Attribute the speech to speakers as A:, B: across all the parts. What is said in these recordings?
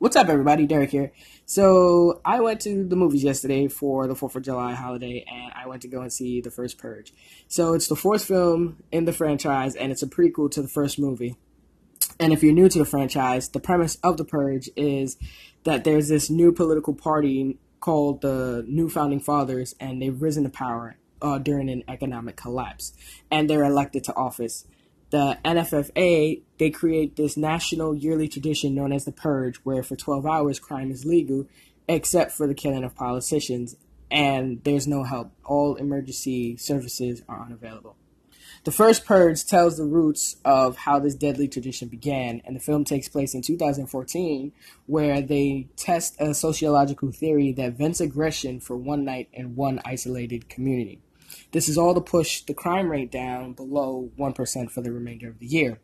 A: What's up, everybody? Derek here. So, I went to the movies yesterday for the 4th of July holiday, and I went to go and see The First Purge. So, it's the fourth film in the franchise, and it's a prequel to the first movie. And if you're new to the franchise, the premise of The Purge is that there's this new political party called the New Founding Fathers, and they've risen to power uh, during an economic collapse, and they're elected to office the NFFA, they create this national yearly tradition known as the Purge, where for 12 hours crime is legal, except for the killing of politicians, and there's no help. All emergency services are unavailable. The first Purge tells the roots of how this deadly tradition began, and the film takes place in 2014, where they test a sociological theory that vents aggression for one night in one isolated community. This is all to push the crime rate down below 1% for the remainder of the year.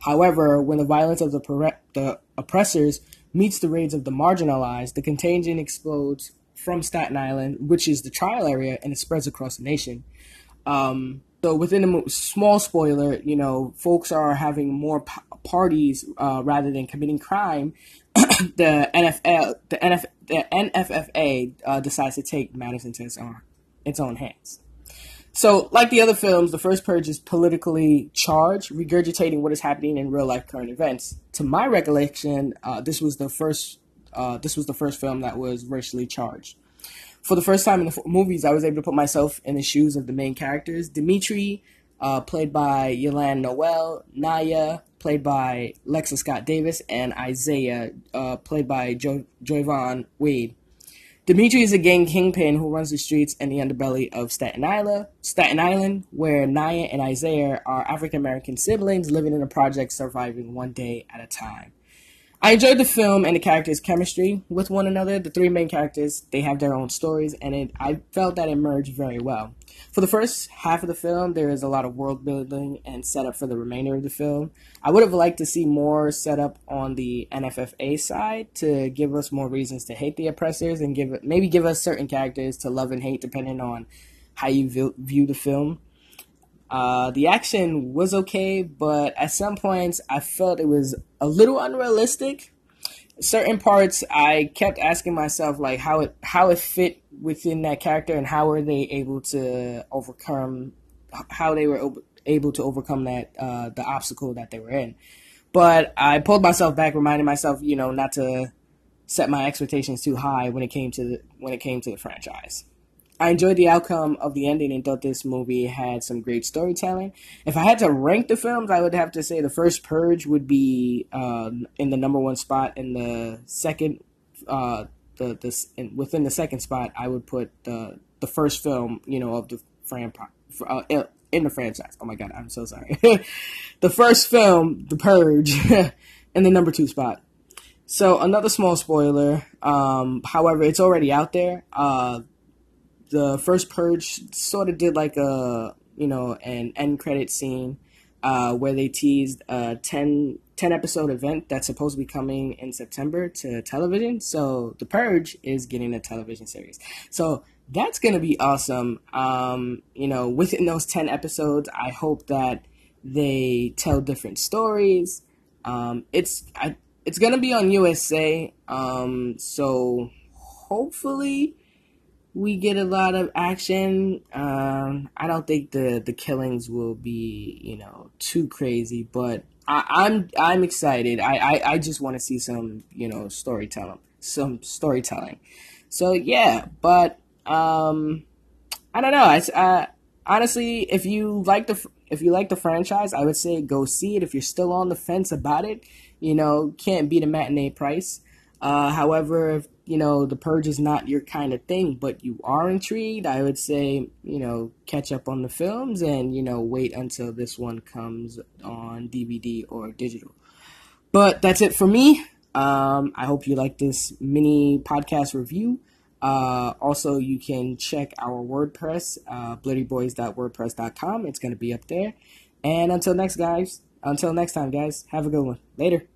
A: However, when the violence of the, the oppressors meets the raids of the marginalized, the contagion explodes from Staten Island, which is the trial area, and it spreads across the nation. Um, so within a small spoiler, you know, folks are having more p- parties uh, rather than committing crime. the NFL, the, NF, the NFFA uh, decides to take matters into its own, its own hands. So, like the other films, the first purge is politically charged, regurgitating what is happening in real life current events. To my recollection, uh, this was the first. Uh, this was the first film that was racially charged. For the first time in the f- movies, I was able to put myself in the shoes of the main characters. Dimitri, uh, played by Y'lan Noel, Nya, played by Lexa Scott Davis, and Isaiah, uh, played by jo- Joivan Wade. Dimitri is a gang kingpin who runs the streets and the underbelly of Staten Island, Staten Island, where Nya and Isaiah are African American siblings living in a project surviving one day at a time. I enjoyed the film and the characters' chemistry with one another. The three main characters, they have their own stories, and it, I felt that it merged very well. For the first half of the film, there is a lot of world building and setup for the remainder of the film. I would have liked to see more setup on the NFFA side to give us more reasons to hate the oppressors and give maybe give us certain characters to love and hate depending on how you view, view the film. Uh, the action was okay, but at some points I felt it was a little unrealistic. Certain parts I kept asking myself like how it how it fit within that character and how were they able to overcome how they were able to overcome that uh, the obstacle that they were in. But I pulled myself back, reminding myself, you know, not to set my expectations too high when it came to the, when it came to the franchise. I enjoyed the outcome of the ending and thought this movie had some great storytelling. If I had to rank the films, I would have to say the first Purge would be um, in the number one spot, and the second, uh, the this within the second spot, I would put the the first film, you know, of the fran uh, in the franchise. Oh my god, I'm so sorry. the first film, The Purge, in the number two spot. So another small spoiler. Um, however, it's already out there. Uh, the first purge sort of did like a you know an end credit scene uh, where they teased a 10, 10 episode event that's supposed to be coming in September to television. So the purge is getting a television series. So that's gonna be awesome. Um, you know, within those ten episodes, I hope that they tell different stories. Um, it's I, it's gonna be on USA. Um, so hopefully we get a lot of action. Um, I don't think the the killings will be you know too crazy, but I, am I'm, I'm excited. I I, I just want to see some you know storytelling, some storytelling. So yeah, but um, I don't know. I, uh, honestly, if you like the if you like the franchise, I would say go see it. If you're still on the fence about it, you know, can't beat a matinee price. Uh, however, you know the purge is not your kind of thing, but you are intrigued, I would say you know catch up on the films and you know wait until this one comes on DVD or digital. But that's it for me. Um, I hope you like this mini podcast review. Uh, also, you can check our WordPress, uh, blittyboys.wordpress.com. It's going to be up there. And until next, guys, until next time, guys, have a good one. Later.